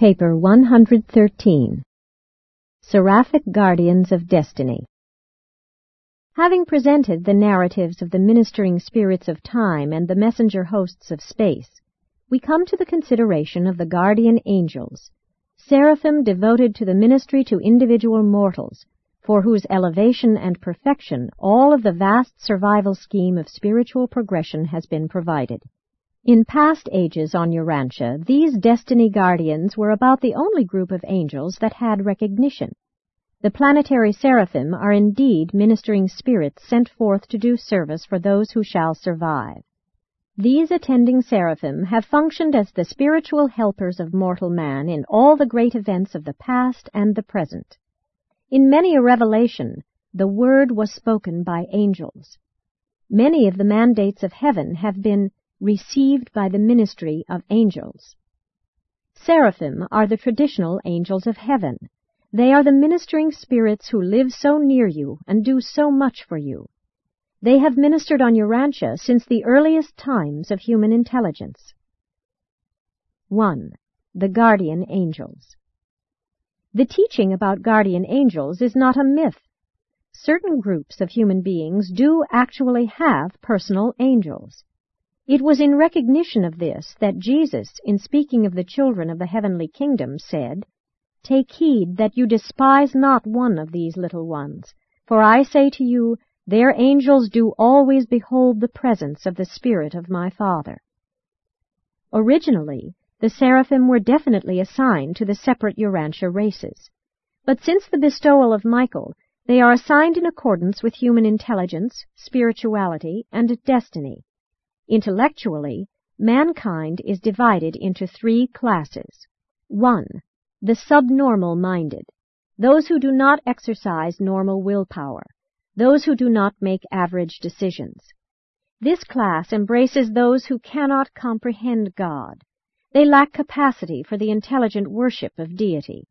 Paper 113 Seraphic Guardians of Destiny Having presented the narratives of the ministering spirits of time and the messenger hosts of space, we come to the consideration of the guardian angels, seraphim devoted to the ministry to individual mortals, for whose elevation and perfection all of the vast survival scheme of spiritual progression has been provided. In past ages on Urantia, these destiny guardians were about the only group of angels that had recognition. The planetary seraphim are indeed ministering spirits sent forth to do service for those who shall survive. These attending seraphim have functioned as the spiritual helpers of mortal man in all the great events of the past and the present. In many a revelation, the word was spoken by angels. Many of the mandates of heaven have been received by the ministry of angels. Seraphim are the traditional angels of heaven. They are the ministering spirits who live so near you and do so much for you. They have ministered on Urantia since the earliest times of human intelligence. 1. The Guardian Angels The teaching about guardian angels is not a myth. Certain groups of human beings do actually have personal angels. It was in recognition of this that Jesus, in speaking of the children of the heavenly kingdom, said, Take heed that you despise not one of these little ones, for I say to you, their angels do always behold the presence of the Spirit of my Father. Originally, the seraphim were definitely assigned to the separate Urantia races. But since the bestowal of Michael, they are assigned in accordance with human intelligence, spirituality, and destiny. Intellectually, mankind is divided into three classes. 1. The subnormal minded, those who do not exercise normal willpower, those who do not make average decisions. This class embraces those who cannot comprehend God. They lack capacity for the intelligent worship of deity.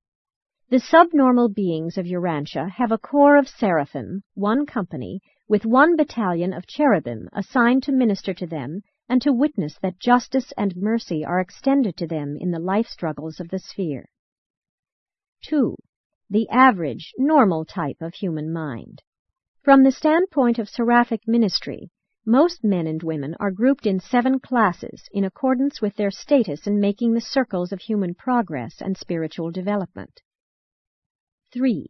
The subnormal beings of Urantia have a corps of seraphim, one company, with one battalion of cherubim assigned to minister to them and to witness that justice and mercy are extended to them in the life struggles of the sphere. 2. The average, normal type of human mind. From the standpoint of seraphic ministry, most men and women are grouped in seven classes in accordance with their status in making the circles of human progress and spiritual development. 3.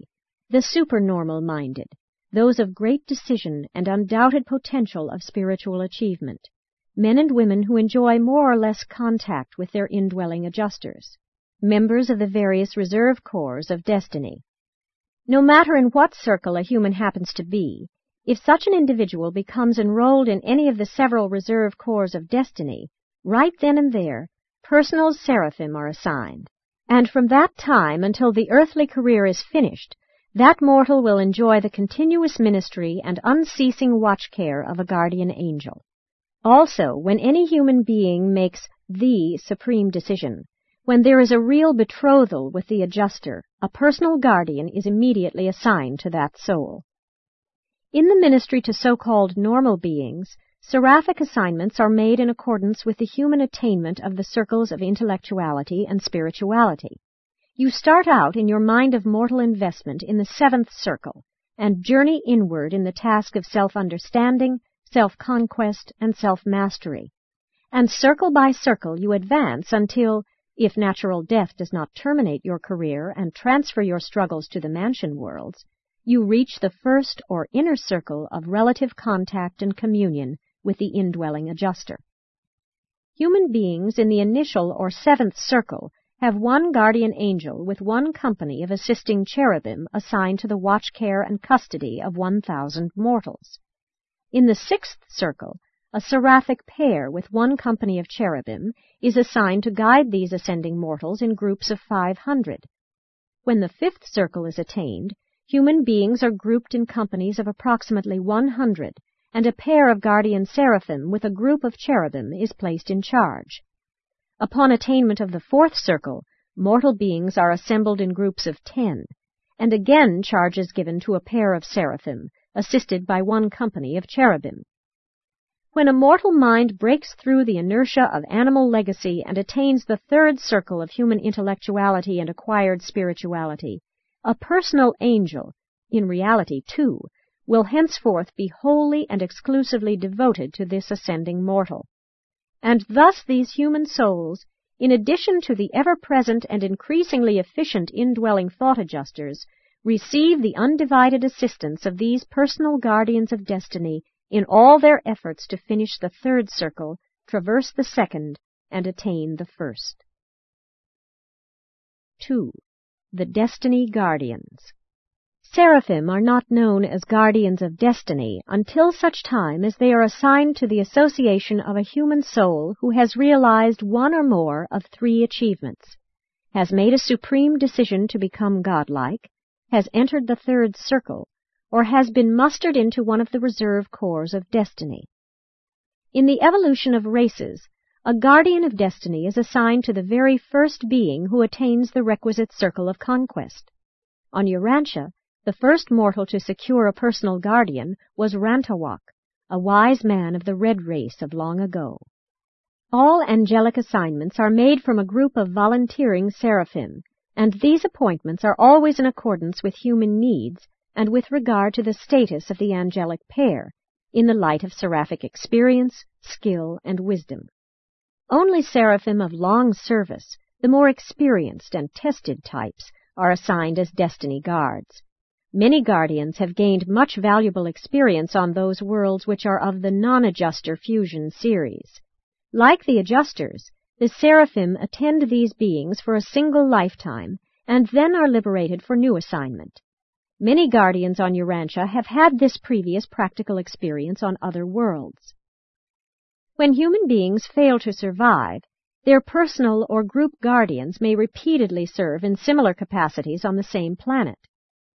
The supernormal minded, those of great decision and undoubted potential of spiritual achievement, men and women who enjoy more or less contact with their indwelling adjusters, members of the various reserve corps of destiny. No matter in what circle a human happens to be, if such an individual becomes enrolled in any of the several reserve corps of destiny, right then and there, personal seraphim are assigned, and from that time until the earthly career is finished, that mortal will enjoy the continuous ministry and unceasing watch care of a guardian angel. Also, when any human being makes the supreme decision, when there is a real betrothal with the adjuster, a personal guardian is immediately assigned to that soul. In the ministry to so-called normal beings, seraphic assignments are made in accordance with the human attainment of the circles of intellectuality and spirituality. You start out in your mind of mortal investment in the seventh circle and journey inward in the task of self-understanding, self-conquest, and self-mastery. And circle by circle you advance until, if natural death does not terminate your career and transfer your struggles to the mansion worlds, you reach the first or inner circle of relative contact and communion with the indwelling adjuster. Human beings in the initial or seventh circle have one guardian angel with one company of assisting cherubim assigned to the watch care and custody of 1,000 mortals. In the sixth circle, a seraphic pair with one company of cherubim is assigned to guide these ascending mortals in groups of 500. When the fifth circle is attained, human beings are grouped in companies of approximately 100, and a pair of guardian seraphim with a group of cherubim is placed in charge. Upon attainment of the fourth circle, mortal beings are assembled in groups of ten, and again charge is given to a pair of seraphim, assisted by one company of cherubim. When a mortal mind breaks through the inertia of animal legacy and attains the third circle of human intellectuality and acquired spirituality, a personal angel, in reality two, will henceforth be wholly and exclusively devoted to this ascending mortal. And thus these human souls, in addition to the ever-present and increasingly efficient indwelling thought adjusters, receive the undivided assistance of these personal guardians of destiny in all their efforts to finish the third circle, traverse the second, and attain the first. 2. The Destiny Guardians Seraphim are not known as guardians of destiny until such time as they are assigned to the association of a human soul who has realized one or more of three achievements, has made a supreme decision to become godlike, has entered the third circle, or has been mustered into one of the reserve corps of destiny. In the evolution of races, a guardian of destiny is assigned to the very first being who attains the requisite circle of conquest. On Urantia, the first mortal to secure a personal guardian was Rantowoc, a wise man of the red race of long ago. All angelic assignments are made from a group of volunteering seraphim, and these appointments are always in accordance with human needs and with regard to the status of the angelic pair, in the light of seraphic experience, skill, and wisdom. Only seraphim of long service, the more experienced and tested types, are assigned as destiny guards. Many guardians have gained much valuable experience on those worlds which are of the non-adjuster fusion series. Like the adjusters, the seraphim attend these beings for a single lifetime and then are liberated for new assignment. Many guardians on Urantia have had this previous practical experience on other worlds. When human beings fail to survive, their personal or group guardians may repeatedly serve in similar capacities on the same planet.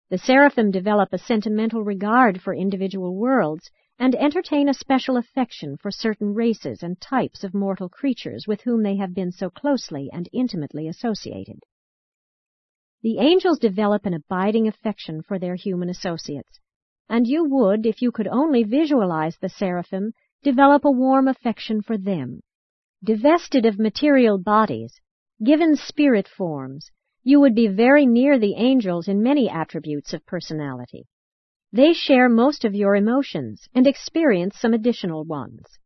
The seraphim develop a sentimental regard for individual worlds and entertain a special affection for certain races and types of mortal creatures with whom they have been so closely and intimately associated. The angels develop an abiding affection for their human associates, and you would, if you could only visualize the seraphim, develop a warm affection for them. Divested of material bodies, given spirit forms, you would be very near the angels in many attributes of personality. They share most of your emotions and experience some additional ones.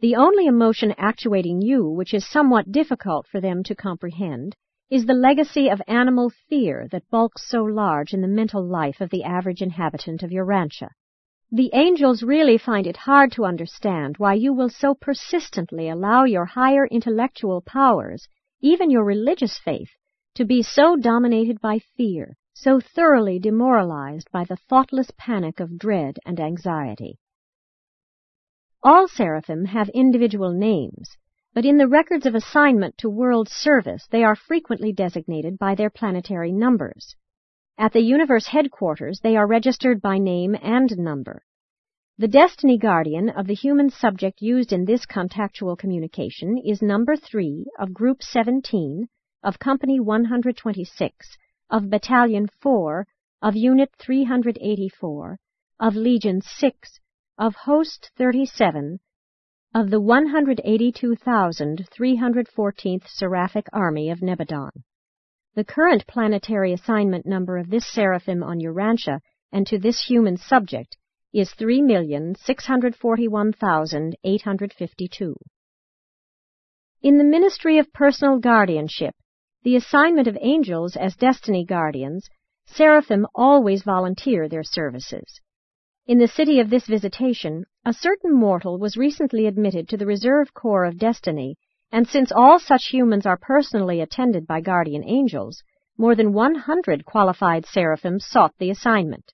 The only emotion actuating you, which is somewhat difficult for them to comprehend, is the legacy of animal fear that bulks so large in the mental life of the average inhabitant of Urantia. The angels really find it hard to understand why you will so persistently allow your higher intellectual powers, even your religious faith, to be so dominated by fear, so thoroughly demoralized by the thoughtless panic of dread and anxiety. All seraphim have individual names, but in the records of assignment to world service they are frequently designated by their planetary numbers. At the universe headquarters they are registered by name and number. The destiny guardian of the human subject used in this contactual communication is number 3 of group 17 of Company 126, of Battalion 4, of Unit 384, of Legion 6, of Host 37, of the 182,314th Seraphic Army of Nebadon. The current planetary assignment number of this seraphim on Urantia and to this human subject is 3,641,852. In the Ministry of Personal Guardianship, the assignment of angels as destiny guardians, seraphim always volunteer their services. In the city of this visitation, a certain mortal was recently admitted to the reserve corps of destiny, and since all such humans are personally attended by guardian angels, more than 100 qualified seraphim sought the assignment.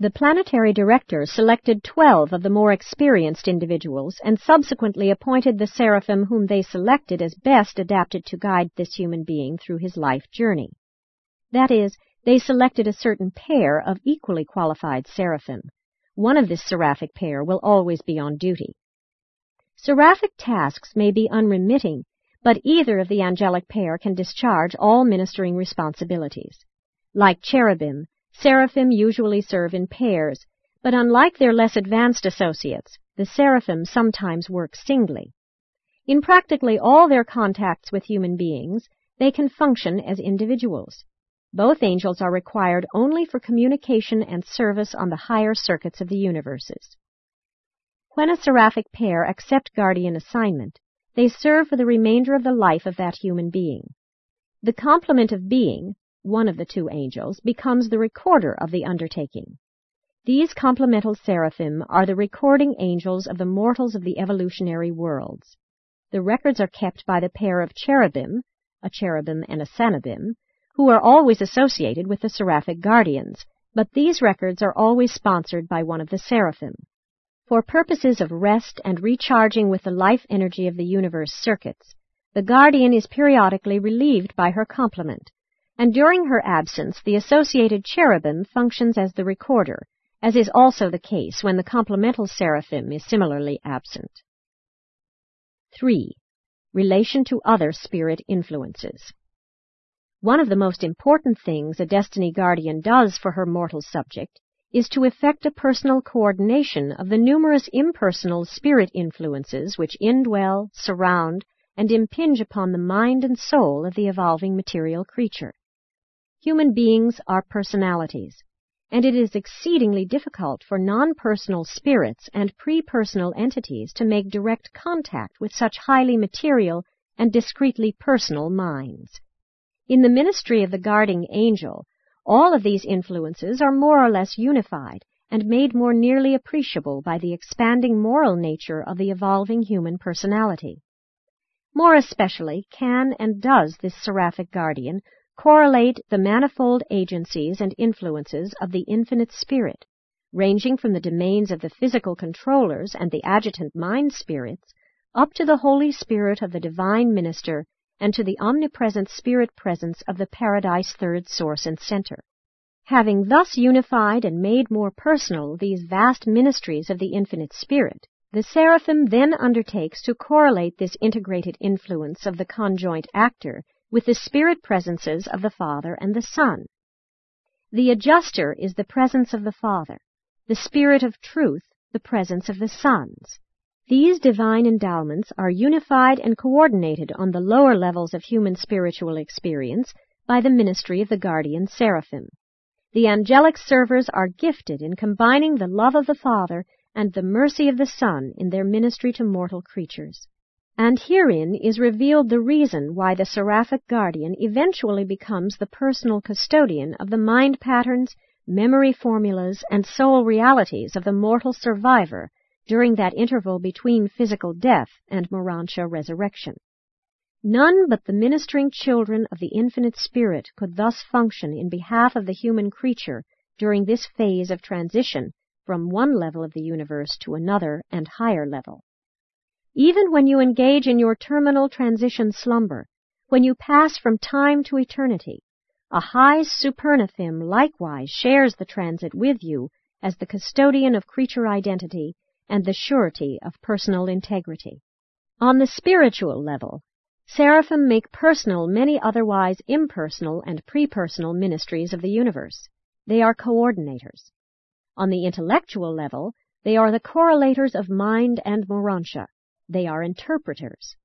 The planetary director selected 12 of the more experienced individuals and subsequently appointed the seraphim whom they selected as best adapted to guide this human being through his life journey. That is, they selected a certain pair of equally qualified seraphim. One of this seraphic pair will always be on duty. Seraphic tasks may be unremitting, but either of the angelic pair can discharge all ministering responsibilities. Like cherubim, Seraphim usually serve in pairs, but unlike their less advanced associates, The seraphim sometimes work singly. In practically all their contacts with human beings, they can function as individuals. Both angels are required only for communication and service on the higher circuits of the universes. When a seraphic pair accept guardian assignment, they serve for the remainder of the life of that human being. The complement of being, one of the two angels, becomes the recorder of the undertaking. These complemental seraphim are the recording angels of the mortals of the evolutionary worlds. The records are kept by the pair of cherubim, a cherubim and a sanobim, who are always associated with the seraphic guardians, but these records are always sponsored by one of the seraphim. For purposes of rest and recharging with the life energy of the universe circuits, the guardian is periodically relieved by her complement, and during her absence the associated cherubim functions as the recorder, as is also the case when the complemental seraphim is similarly absent. 3. Relation to other spirit influences. One of the most important things a destiny guardian does for her mortal subject is to effect a personal coordination of the numerous impersonal spirit influences which indwell, surround, and impinge upon the mind and soul of the evolving material creature. Human beings are personalities, and it is exceedingly difficult for non-personal spirits and pre-personal entities to make direct contact with such highly material and discretely personal minds. In the ministry of the guarding angel, all of these influences are more or less unified and made more nearly appreciable by the expanding moral nature of the evolving human personality. More especially can and does this seraphic guardian correlate the manifold agencies and influences of the infinite spirit, ranging from the domains of the physical controllers and the adjutant mind spirits up to the Holy Spirit of the divine minister and to the omnipresent spirit presence of the paradise third source and center. Having thus unified and made more personal these vast ministries of the infinite spirit, the seraphim then undertakes to correlate this integrated influence of the conjoint actor with the spirit presences of the Father and the Son. The adjuster is the presence of the Father, the Spirit of truth, the presence of the sons. These divine endowments are unified and coordinated on the lower levels of human spiritual experience by the ministry of the guardian seraphim. The angelic servers are gifted in combining the love of the Father and the mercy of the Son in their ministry to mortal creatures. And herein is revealed the reason why the seraphic guardian eventually becomes the personal custodian of the mind patterns, memory formulas, and soul realities of the mortal survivor during that interval between physical death and Morontia resurrection. None but the ministering children of the infinite spirit could thus function in behalf of the human creature during this phase of transition from one level of the universe to another and higher level. Even when you engage in your terminal transition slumber, when you pass from time to eternity, a high supernaphim likewise shares the transit with you as the custodian of creature identity and the surety of personal integrity. On the spiritual level, seraphim make personal many otherwise impersonal and prepersonal ministries of the universe. They are coordinators. On the intellectual level, they are the correlators of mind and morontia. They are interpreters.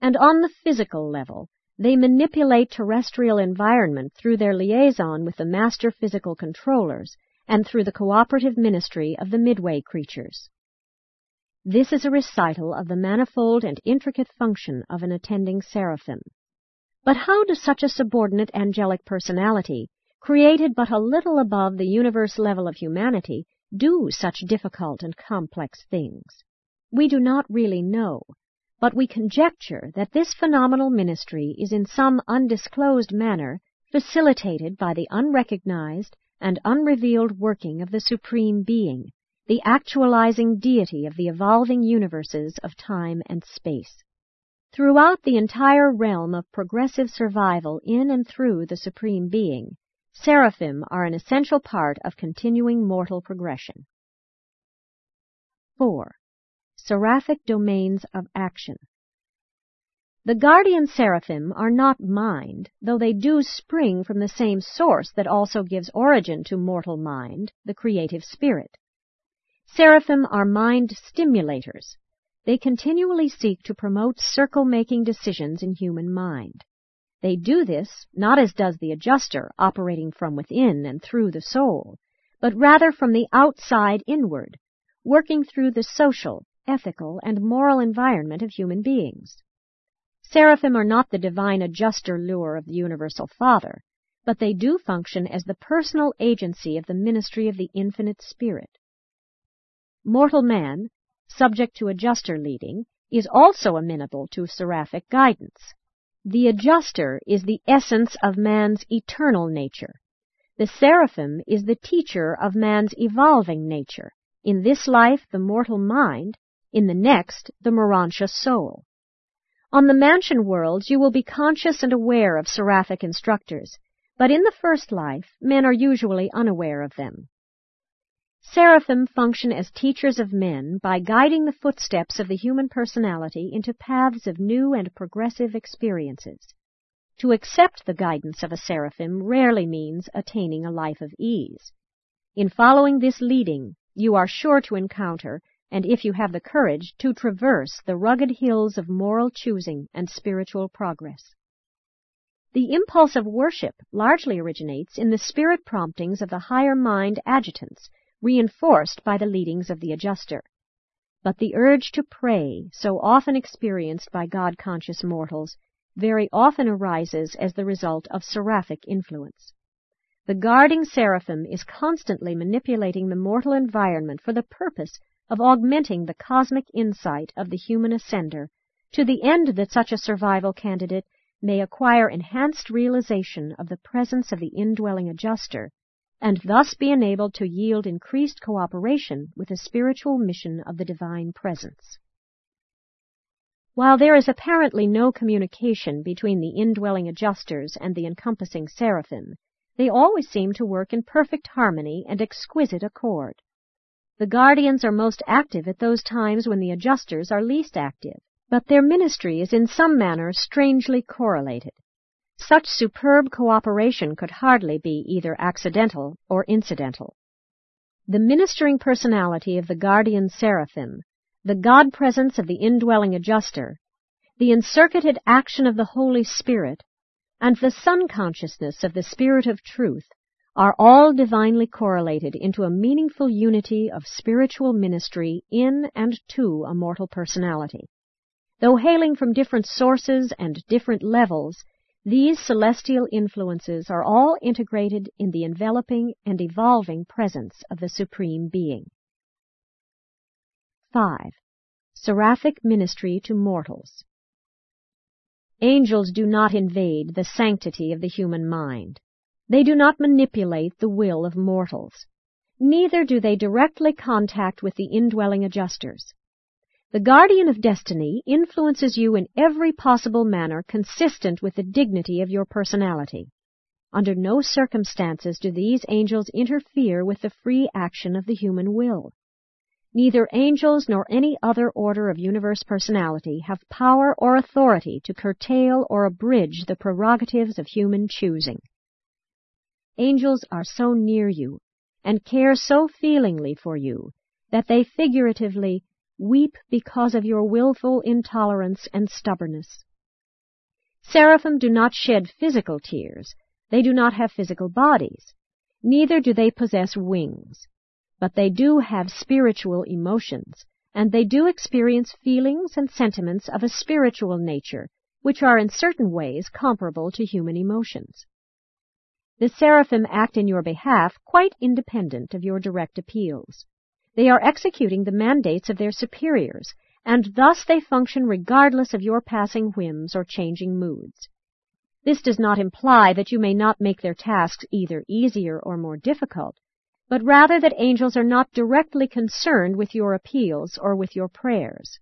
And on the physical level, they manipulate terrestrial environment through their liaison with the master physical controllers and through the cooperative ministry of the midway creatures. This is a recital of the manifold and intricate function of an attending seraphim. But how does such a subordinate angelic personality, created but a little above the universe level of humanity, do such difficult and complex things? We do not really know, but we conjecture that this phenomenal ministry is in some undisclosed manner facilitated by the unrecognized and unrevealed working of the Supreme Being, the actualizing deity of the evolving universes of time and space. Throughout the entire realm of progressive survival in and through the Supreme Being, seraphim are an essential part of continuing mortal progression. 4. Seraphic Domains of Action The guardian seraphim are not mind, though they do spring from the same source that also gives origin to mortal mind, the creative spirit. Seraphim are mind stimulators. They continually seek to promote circle-making decisions in human mind. They do this not as does the adjuster, operating from within and through the soul, but rather from the outside inward, working through the social, ethical, and moral environment of human beings. Seraphim are not the divine adjuster lure of the Universal Father, but they do function as the personal agency of the ministry of the Infinite Spirit. Mortal man, subject to adjuster leading, is also amenable to seraphic guidance. The adjuster is the essence of man's eternal nature. The seraphim is the teacher of man's evolving nature. In this life, the mortal mind, in the next, the Morontia soul. On the mansion worlds, you will be conscious and aware of seraphic instructors, but in the first life, men are usually unaware of them. Seraphim function as teachers of men by guiding the footsteps of the human personality into paths of new and progressive experiences. To accept the guidance of a seraphim rarely means attaining a life of ease. In following this leading, you are sure to encounter, and if you have the courage, to traverse the rugged hills of moral choosing and spiritual progress. The impulse of worship largely originates in the spirit promptings of the higher mind adjutants reinforced by the leadings of the adjuster. But the urge to pray, so often experienced by God-conscious mortals, very often arises as the result of seraphic influence. The guarding seraphim is constantly manipulating the mortal environment for the purpose of augmenting the cosmic insight of the human ascender to the end that such a survival candidate may acquire enhanced realization of the presence of the indwelling adjuster and thus be enabled to yield increased cooperation with the spiritual mission of the divine presence. While there is apparently no communication between the indwelling adjusters and the encompassing seraphim, they always seem to work in perfect harmony and exquisite accord. The guardians are most active at those times when the adjusters are least active, but their ministry is in some manner strangely correlated. Such superb cooperation could hardly be either accidental or incidental. The ministering personality of the guardian seraphim, the God presence of the indwelling adjuster, the encircuited action of the Holy Spirit, and the Son consciousness of the Spirit of Truth are all divinely correlated into a meaningful unity of spiritual ministry in and to a mortal personality. Though hailing from different sources and different levels, these celestial influences are all integrated in the enveloping and evolving presence of the Supreme Being. 5. Seraphic Ministry to Mortals Angels do not invade the sanctity of the human mind. They do not manipulate the will of mortals. Neither do they directly contact with the indwelling adjusters. The guardian of destiny influences you in every possible manner consistent with the dignity of your personality. Under no circumstances do these angels interfere with the free action of the human will. Neither angels nor any other order of universe personality have power or authority to curtail or abridge the prerogatives of human choosing. Angels are so near you and care so feelingly for you that they figuratively weep because of your willful intolerance and stubbornness. Seraphim do not shed physical tears. They do not have physical bodies. Neither do they possess wings. But they do have spiritual emotions, and they do experience feelings and sentiments of a spiritual nature, which are in certain ways comparable to human emotions. The seraphim act in your behalf quite independent of your direct appeals. They are executing the mandates of their superiors, and thus they function regardless of your passing whims or changing moods. This does not imply that you may not make their tasks either easier or more difficult, but rather that angels are not directly concerned with your appeals or with your prayers.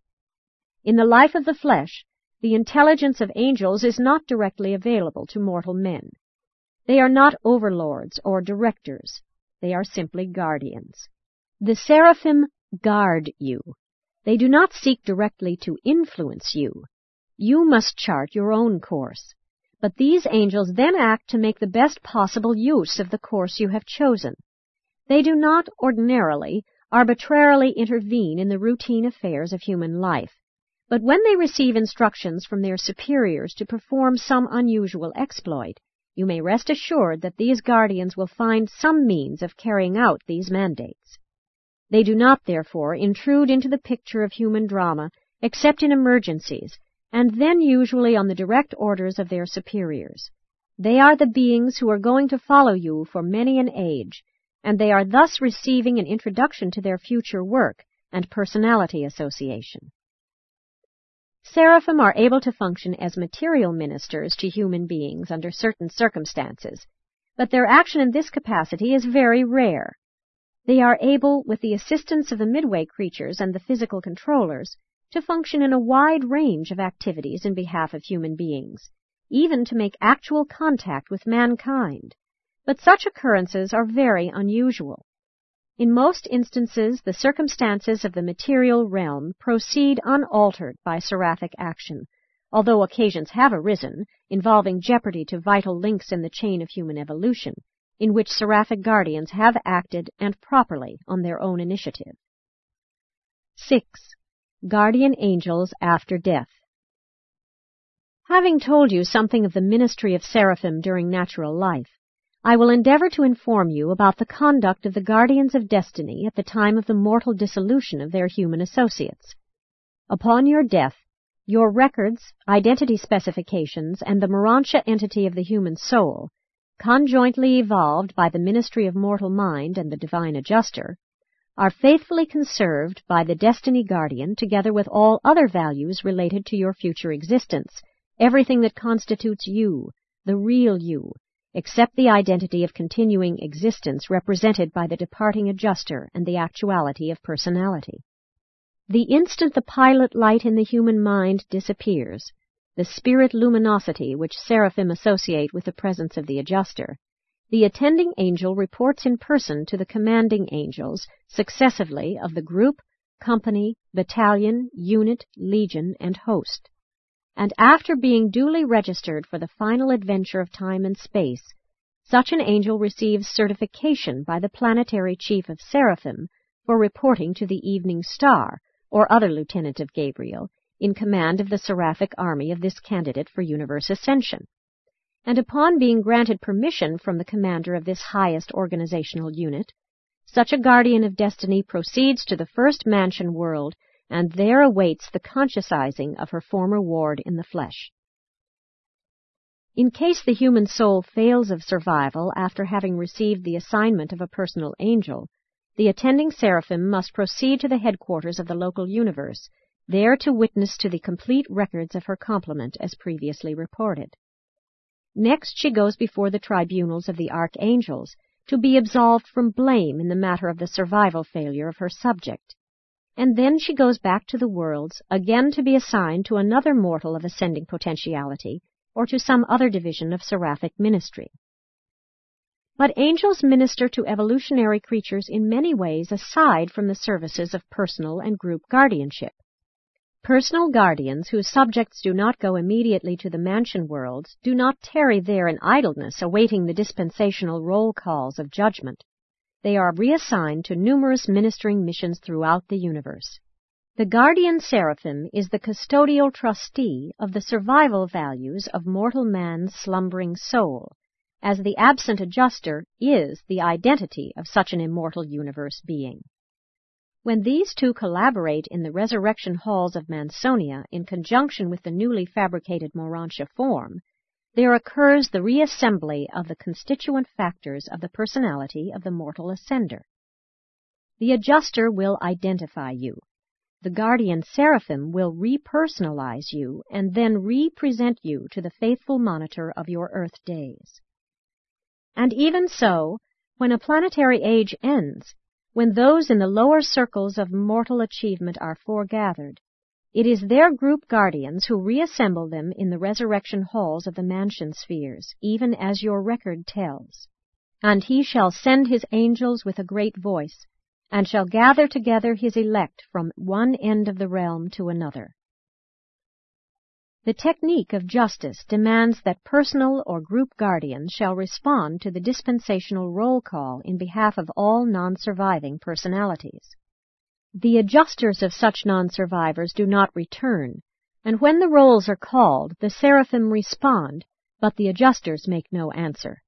In the life of the flesh, the intelligence of angels is not directly available to mortal men. They are not overlords or directors. They are simply guardians. The seraphim guard you. They do not seek directly to influence you. You must chart your own course. But these angels then act to make the best possible use of the course you have chosen. They do not ordinarily arbitrarily intervene in the routine affairs of human life, but when they receive instructions from their superiors to perform some unusual exploit, you may rest assured that these guardians will find some means of carrying out these mandates. They do not, therefore, intrude into the picture of human drama except in emergencies, and then usually on the direct orders of their superiors. They are the beings who are going to follow you for many an age, and they are thus receiving an introduction to their future work and personality association. Seraphim are able to function as material ministers to human beings under certain circumstances, but their action in this capacity is very rare. They are able, with the assistance of the midway creatures and the physical controllers, to function in a wide range of activities in behalf of human beings, even to make actual contact with mankind. But such occurrences are very unusual. In most instances, the circumstances of the material realm proceed unaltered by seraphic action, although occasions have arisen involving jeopardy to vital links in the chain of human evolution, in which seraphic guardians have acted and properly on their own initiative. 6. Guardian Angels After Death Having told you something of the ministry of seraphim during natural life, I will endeavor to inform you about the conduct of the guardians of destiny at the time of the mortal dissolution of their human associates. Upon your death, your records, identity specifications, and the Morontia entity of the human soul, conjointly evolved by the Ministry of Mortal Mind and the Divine Adjuster, are faithfully conserved by the Destiny Guardian together with all other values related to your future existence, everything that constitutes you, the real you, except the identity of continuing existence represented by the departing adjuster and the actuality of personality. The instant the pilot light in the human mind disappears, the spirit luminosity which seraphim associate with the presence of the adjuster, the attending angel reports in person to the commanding angels, successively, of the group, company, battalion, unit, legion, and host and after being duly registered for the final adventure of time and space, such an angel receives certification by the planetary chief of Seraphim for reporting to the Evening Star, or other lieutenant of Gabriel, in command of the seraphic army of this candidate for universe ascension. And upon being granted permission from the commander of this highest organizational unit, such a guardian of destiny proceeds to the first mansion world and there awaits the consciousizing of her former ward in the flesh. In case the human soul fails of survival after having received the assignment of a personal angel, the attending seraphim must proceed to the headquarters of the local universe, there to witness to the complete records of her complement as previously reported. Next she goes before the tribunals of the archangels to be absolved from blame in the matter of the survival failure of her subject and then she goes back to the worlds, again to be assigned to another mortal of ascending potentiality, or to some other division of seraphic ministry. But angels minister to evolutionary creatures in many ways aside from the services of personal and group guardianship. Personal guardians whose subjects do not go immediately to the mansion worlds do not tarry there in idleness awaiting the dispensational roll calls of judgment they are reassigned to numerous ministering missions throughout the universe. The guardian seraphim is the custodial trustee of the survival values of mortal man's slumbering soul, as the absent adjuster is the identity of such an immortal universe being. When these two collaborate in the resurrection halls of Mansonia in conjunction with the newly fabricated Morontia form, there occurs the reassembly of the constituent factors of the personality of the mortal ascender. The adjuster will identify you. The guardian seraphim will repersonalize you and then represent you to the faithful monitor of your earth days. And even so, when a planetary age ends, when those in the lower circles of mortal achievement are foregathered, it is their group guardians who reassemble them in the resurrection halls of the mansion spheres, even as your record tells. And he shall send his angels with a great voice, and shall gather together his elect from one end of the realm to another. The technique of justice demands that personal or group guardians shall respond to the dispensational roll call in behalf of all non-surviving personalities. The adjusters of such non-survivors do not return, and when the rolls are called, the seraphim respond, but the adjusters make no answer.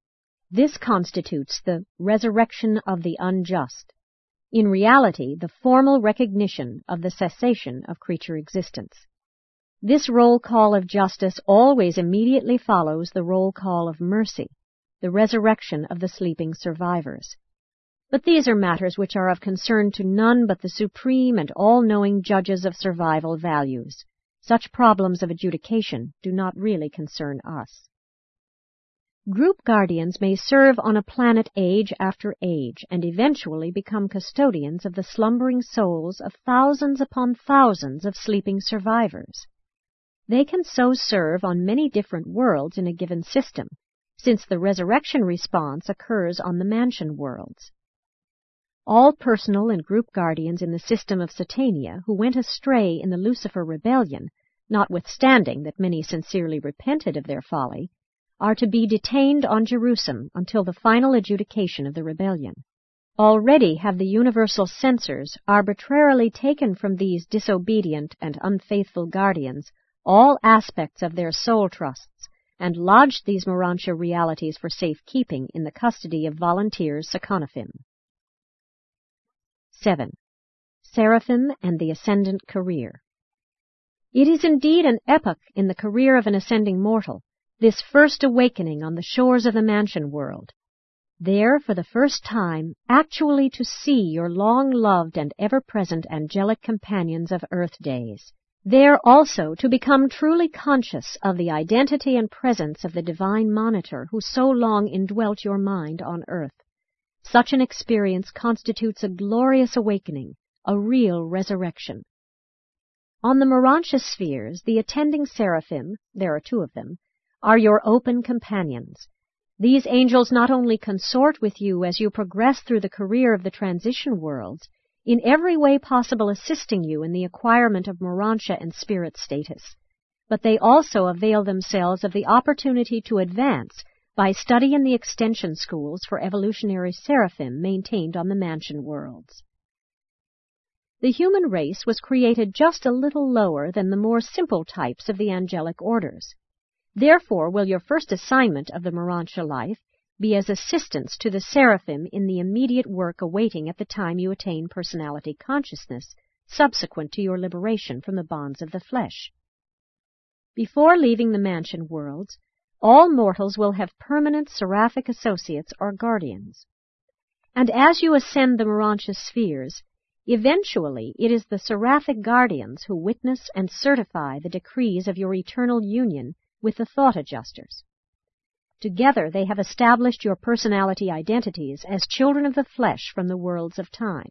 This constitutes the resurrection of the unjust. In reality, the formal recognition of the cessation of creature existence. This roll call of justice always immediately follows the roll call of mercy, the resurrection of the sleeping survivors. But these are matters which are of concern to none but the supreme and all-knowing judges of survival values. Such problems of adjudication do not really concern us. Group guardians may serve on a planet age after age and eventually become custodians of the slumbering souls of thousands upon thousands of sleeping survivors. They can so serve on many different worlds in a given system, since the resurrection response occurs on the mansion worlds. All personal and group guardians in the system of Satania who went astray in the Lucifer rebellion, notwithstanding that many sincerely repented of their folly, are to be detained on Jerusem until the final adjudication of the rebellion. Already have the universal censors arbitrarily taken from these disobedient and unfaithful guardians all aspects of their soul trusts and lodged these Morontia realities for safekeeping in the custody of volunteers Seconaphim. 7. Seraphim and the Ascendant Career It is indeed an epoch in the career of an ascending mortal, this first awakening on the shores of the mansion world. There, for the first time, actually to see your long-loved and ever-present angelic companions of earth days, there also to become truly conscious of the identity and presence of the divine monitor who so long indwelt your mind on earth. Such an experience constitutes a glorious awakening, a real resurrection. On the Morontia spheres, the attending seraphim, there are two of them, are your open companions. These angels not only consort with you as you progress through the career of the transition worlds, in every way possible assisting you in the acquirement of Morontia and spirit status. But they also avail themselves of the opportunity to advance by study in the extension schools for evolutionary seraphim maintained on the mansion worlds. The human race was created just a little lower than the more simple types of the angelic orders. Therefore will your first assignment of the Morontia life be as assistants to the seraphim in the immediate work awaiting at the time you attain personality consciousness, subsequent to your liberation from the bonds of the flesh. Before leaving the mansion worlds, all mortals will have permanent seraphic associates or guardians. And as you ascend the Morontia spheres, eventually it is the seraphic guardians who witness and certify the decrees of your eternal union with the thought adjusters. Together they have established your personality identities as children of the flesh from the worlds of time.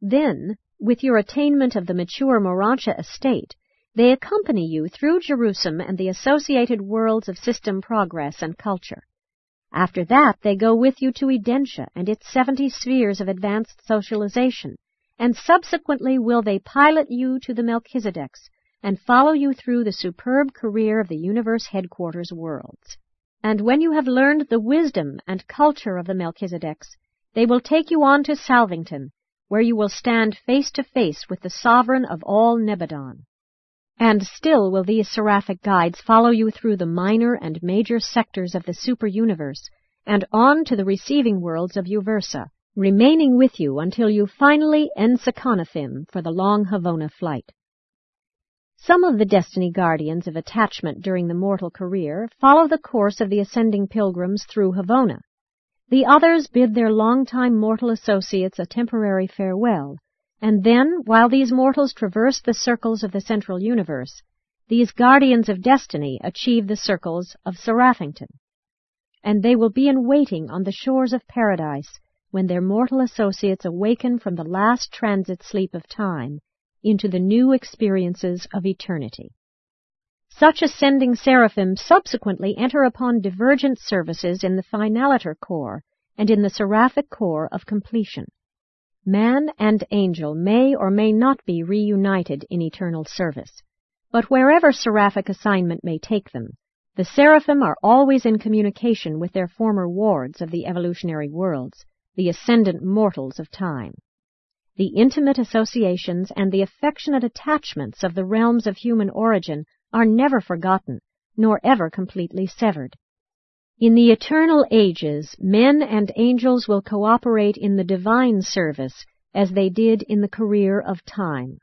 Then, with your attainment of the mature Morontia estate, they accompany you through Jerusem and the associated worlds of system progress and culture. After that, they go with you to Edentia and its seventy spheres of advanced socialization, and subsequently will they pilot you to the Melchizedeks and follow you through the superb career of the universe headquarters worlds. And when you have learned the wisdom and culture of the Melchizedeks, they will take you on to Salvington, where you will stand face to face with the sovereign of all Nebadon. And still will these seraphic guides follow you through the minor and major sectors of the super-universe and on to the receiving worlds of Uversa, remaining with you until you finally enseconaphim for the long Havona flight. Some of the destiny guardians of attachment during the mortal career follow the course of the ascending pilgrims through Havona. The others bid their long-time mortal associates a temporary farewell, and then, while these mortals traverse the circles of the central universe, these guardians of destiny achieve the circles of Seraphington. And they will be in waiting on the shores of paradise when their mortal associates awaken from the last transit sleep of time into the new experiences of eternity. Such ascending seraphim subsequently enter upon divergent services in the finaliter corps and in the seraphic corps of completion. Man and angel may or may not be reunited in eternal service, but wherever seraphic assignment may take them, the seraphim are always in communication with their former wards of the evolutionary worlds, the ascendant mortals of time. the intimate associations and the affectionate attachments of the realms of human origin are never forgotten, nor ever completely severed. In the eternal ages, men and angels will cooperate in the divine service as they did in the career of time.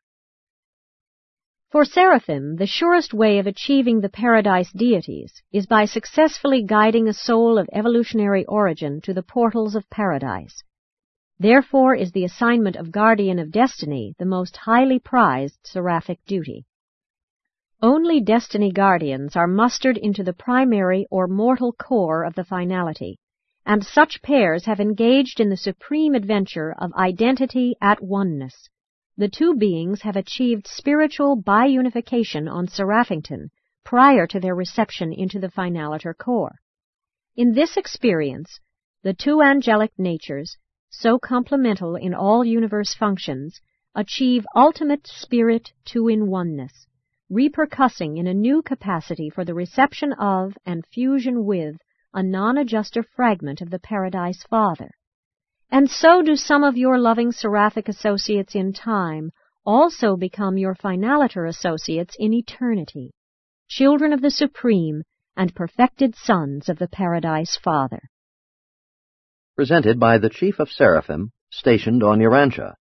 For seraphim, the surest way of achieving the paradise deities is by successfully guiding a soul of evolutionary origin to the portals of paradise. Therefore is the assignment of guardian of destiny the most highly prized seraphic duty. Only destiny guardians are mustered into the primary or mortal corps of the finality, and such pairs have engaged in the supreme adventure of identity at oneness the two beings have achieved spiritual biunification on Seraphington prior to their reception into the finaliter corps. In this experience, the two angelic natures, so complemental in all universe functions, achieve ultimate spirit two-in-oneness, repercussing in a new capacity for the reception of and fusion with a non-adjuster fragment of the Paradise Father. And so do some of your loving seraphic associates in time also become your finaliter associates in eternity, children of the Supreme and perfected sons of the Paradise Father. Presented by the Chief of Seraphim, stationed on Urantia.